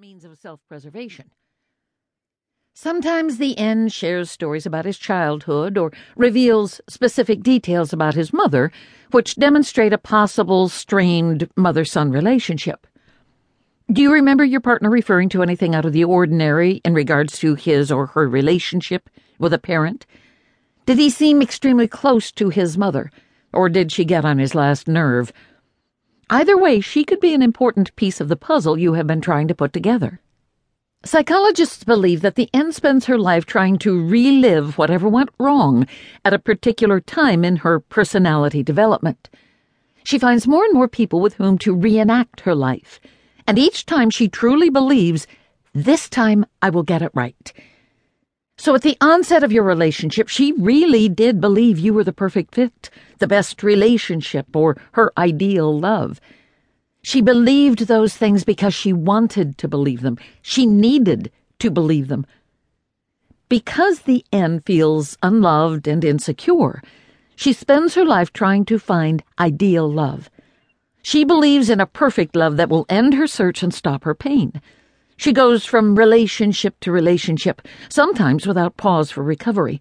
means of self preservation. Sometimes the N shares stories about his childhood or reveals specific details about his mother, which demonstrate a possible strained mother son relationship. Do you remember your partner referring to anything out of the ordinary in regards to his or her relationship with a parent? Did he seem extremely close to his mother, or did she get on his last nerve? Either way, she could be an important piece of the puzzle you have been trying to put together. Psychologists believe that the N spends her life trying to relive whatever went wrong at a particular time in her personality development. She finds more and more people with whom to reenact her life, and each time she truly believes, this time I will get it right. So at the onset of your relationship, she really did believe you were the perfect fit, the best relationship, or her ideal love. She believed those things because she wanted to believe them. She needed to believe them. Because the N feels unloved and insecure, she spends her life trying to find ideal love. She believes in a perfect love that will end her search and stop her pain. She goes from relationship to relationship, sometimes without pause for recovery.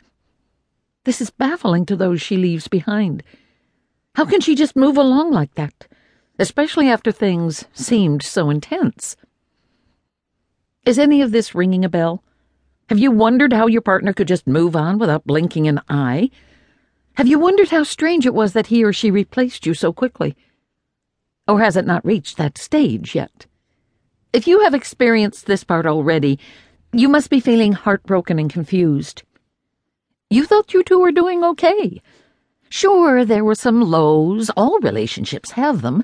This is baffling to those she leaves behind. How can she just move along like that, especially after things seemed so intense? Is any of this ringing a bell? Have you wondered how your partner could just move on without blinking an eye? Have you wondered how strange it was that he or she replaced you so quickly? Or has it not reached that stage yet? If you have experienced this part already, you must be feeling heartbroken and confused. You thought you two were doing okay. Sure, there were some lows, all relationships have them,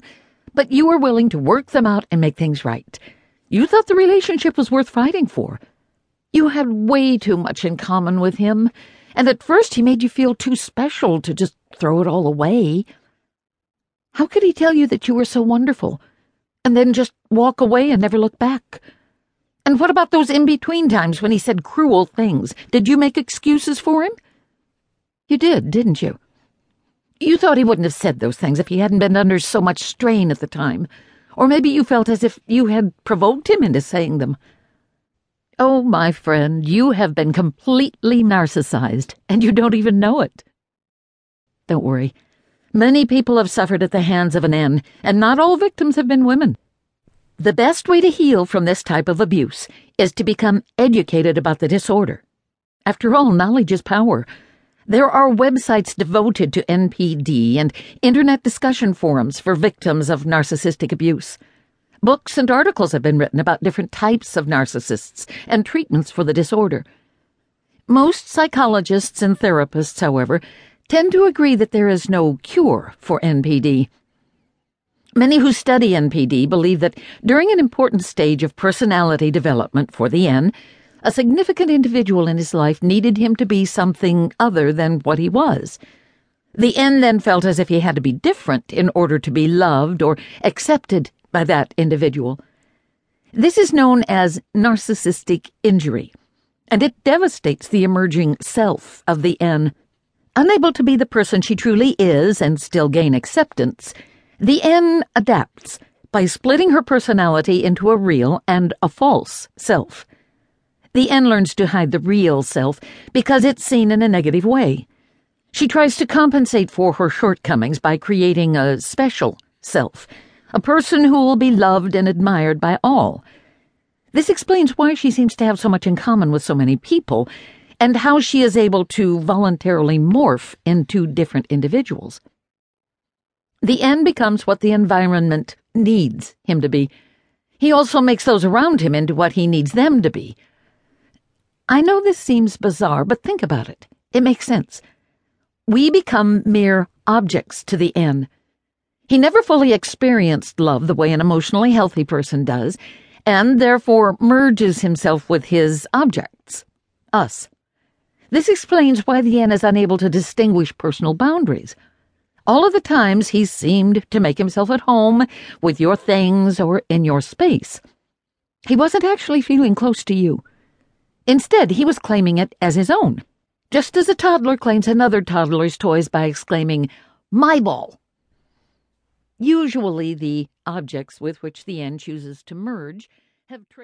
but you were willing to work them out and make things right. You thought the relationship was worth fighting for. You had way too much in common with him, and at first he made you feel too special to just throw it all away. How could he tell you that you were so wonderful? And then just walk away and never look back? And what about those in between times when he said cruel things? Did you make excuses for him? You did, didn't you? You thought he wouldn't have said those things if he hadn't been under so much strain at the time. Or maybe you felt as if you had provoked him into saying them. Oh, my friend, you have been completely narcissized, and you don't even know it. Don't worry. Many people have suffered at the hands of an N, and not all victims have been women. The best way to heal from this type of abuse is to become educated about the disorder. After all, knowledge is power. There are websites devoted to NPD and internet discussion forums for victims of narcissistic abuse. Books and articles have been written about different types of narcissists and treatments for the disorder. Most psychologists and therapists, however, tend to agree that there is no cure for NPD. Many who study NPD believe that during an important stage of personality development for the N, a significant individual in his life needed him to be something other than what he was. The N then felt as if he had to be different in order to be loved or accepted by that individual. This is known as narcissistic injury, and it devastates the emerging self of the N. Unable to be the person she truly is and still gain acceptance, the N adapts by splitting her personality into a real and a false self. The N learns to hide the real self because it's seen in a negative way. She tries to compensate for her shortcomings by creating a special self, a person who will be loved and admired by all. This explains why she seems to have so much in common with so many people and how she is able to voluntarily morph into different individuals. The N becomes what the environment needs him to be. He also makes those around him into what he needs them to be. I know this seems bizarre, but think about it. It makes sense. We become mere objects to the N. He never fully experienced love the way an emotionally healthy person does, and therefore merges himself with his objects, us. This explains why the N is unable to distinguish personal boundaries. All of the times he seemed to make himself at home with your things or in your space. He wasn't actually feeling close to you. Instead, he was claiming it as his own, just as a toddler claims another toddler's toys by exclaiming, My ball! Usually, the objects with which the N chooses to merge have traits.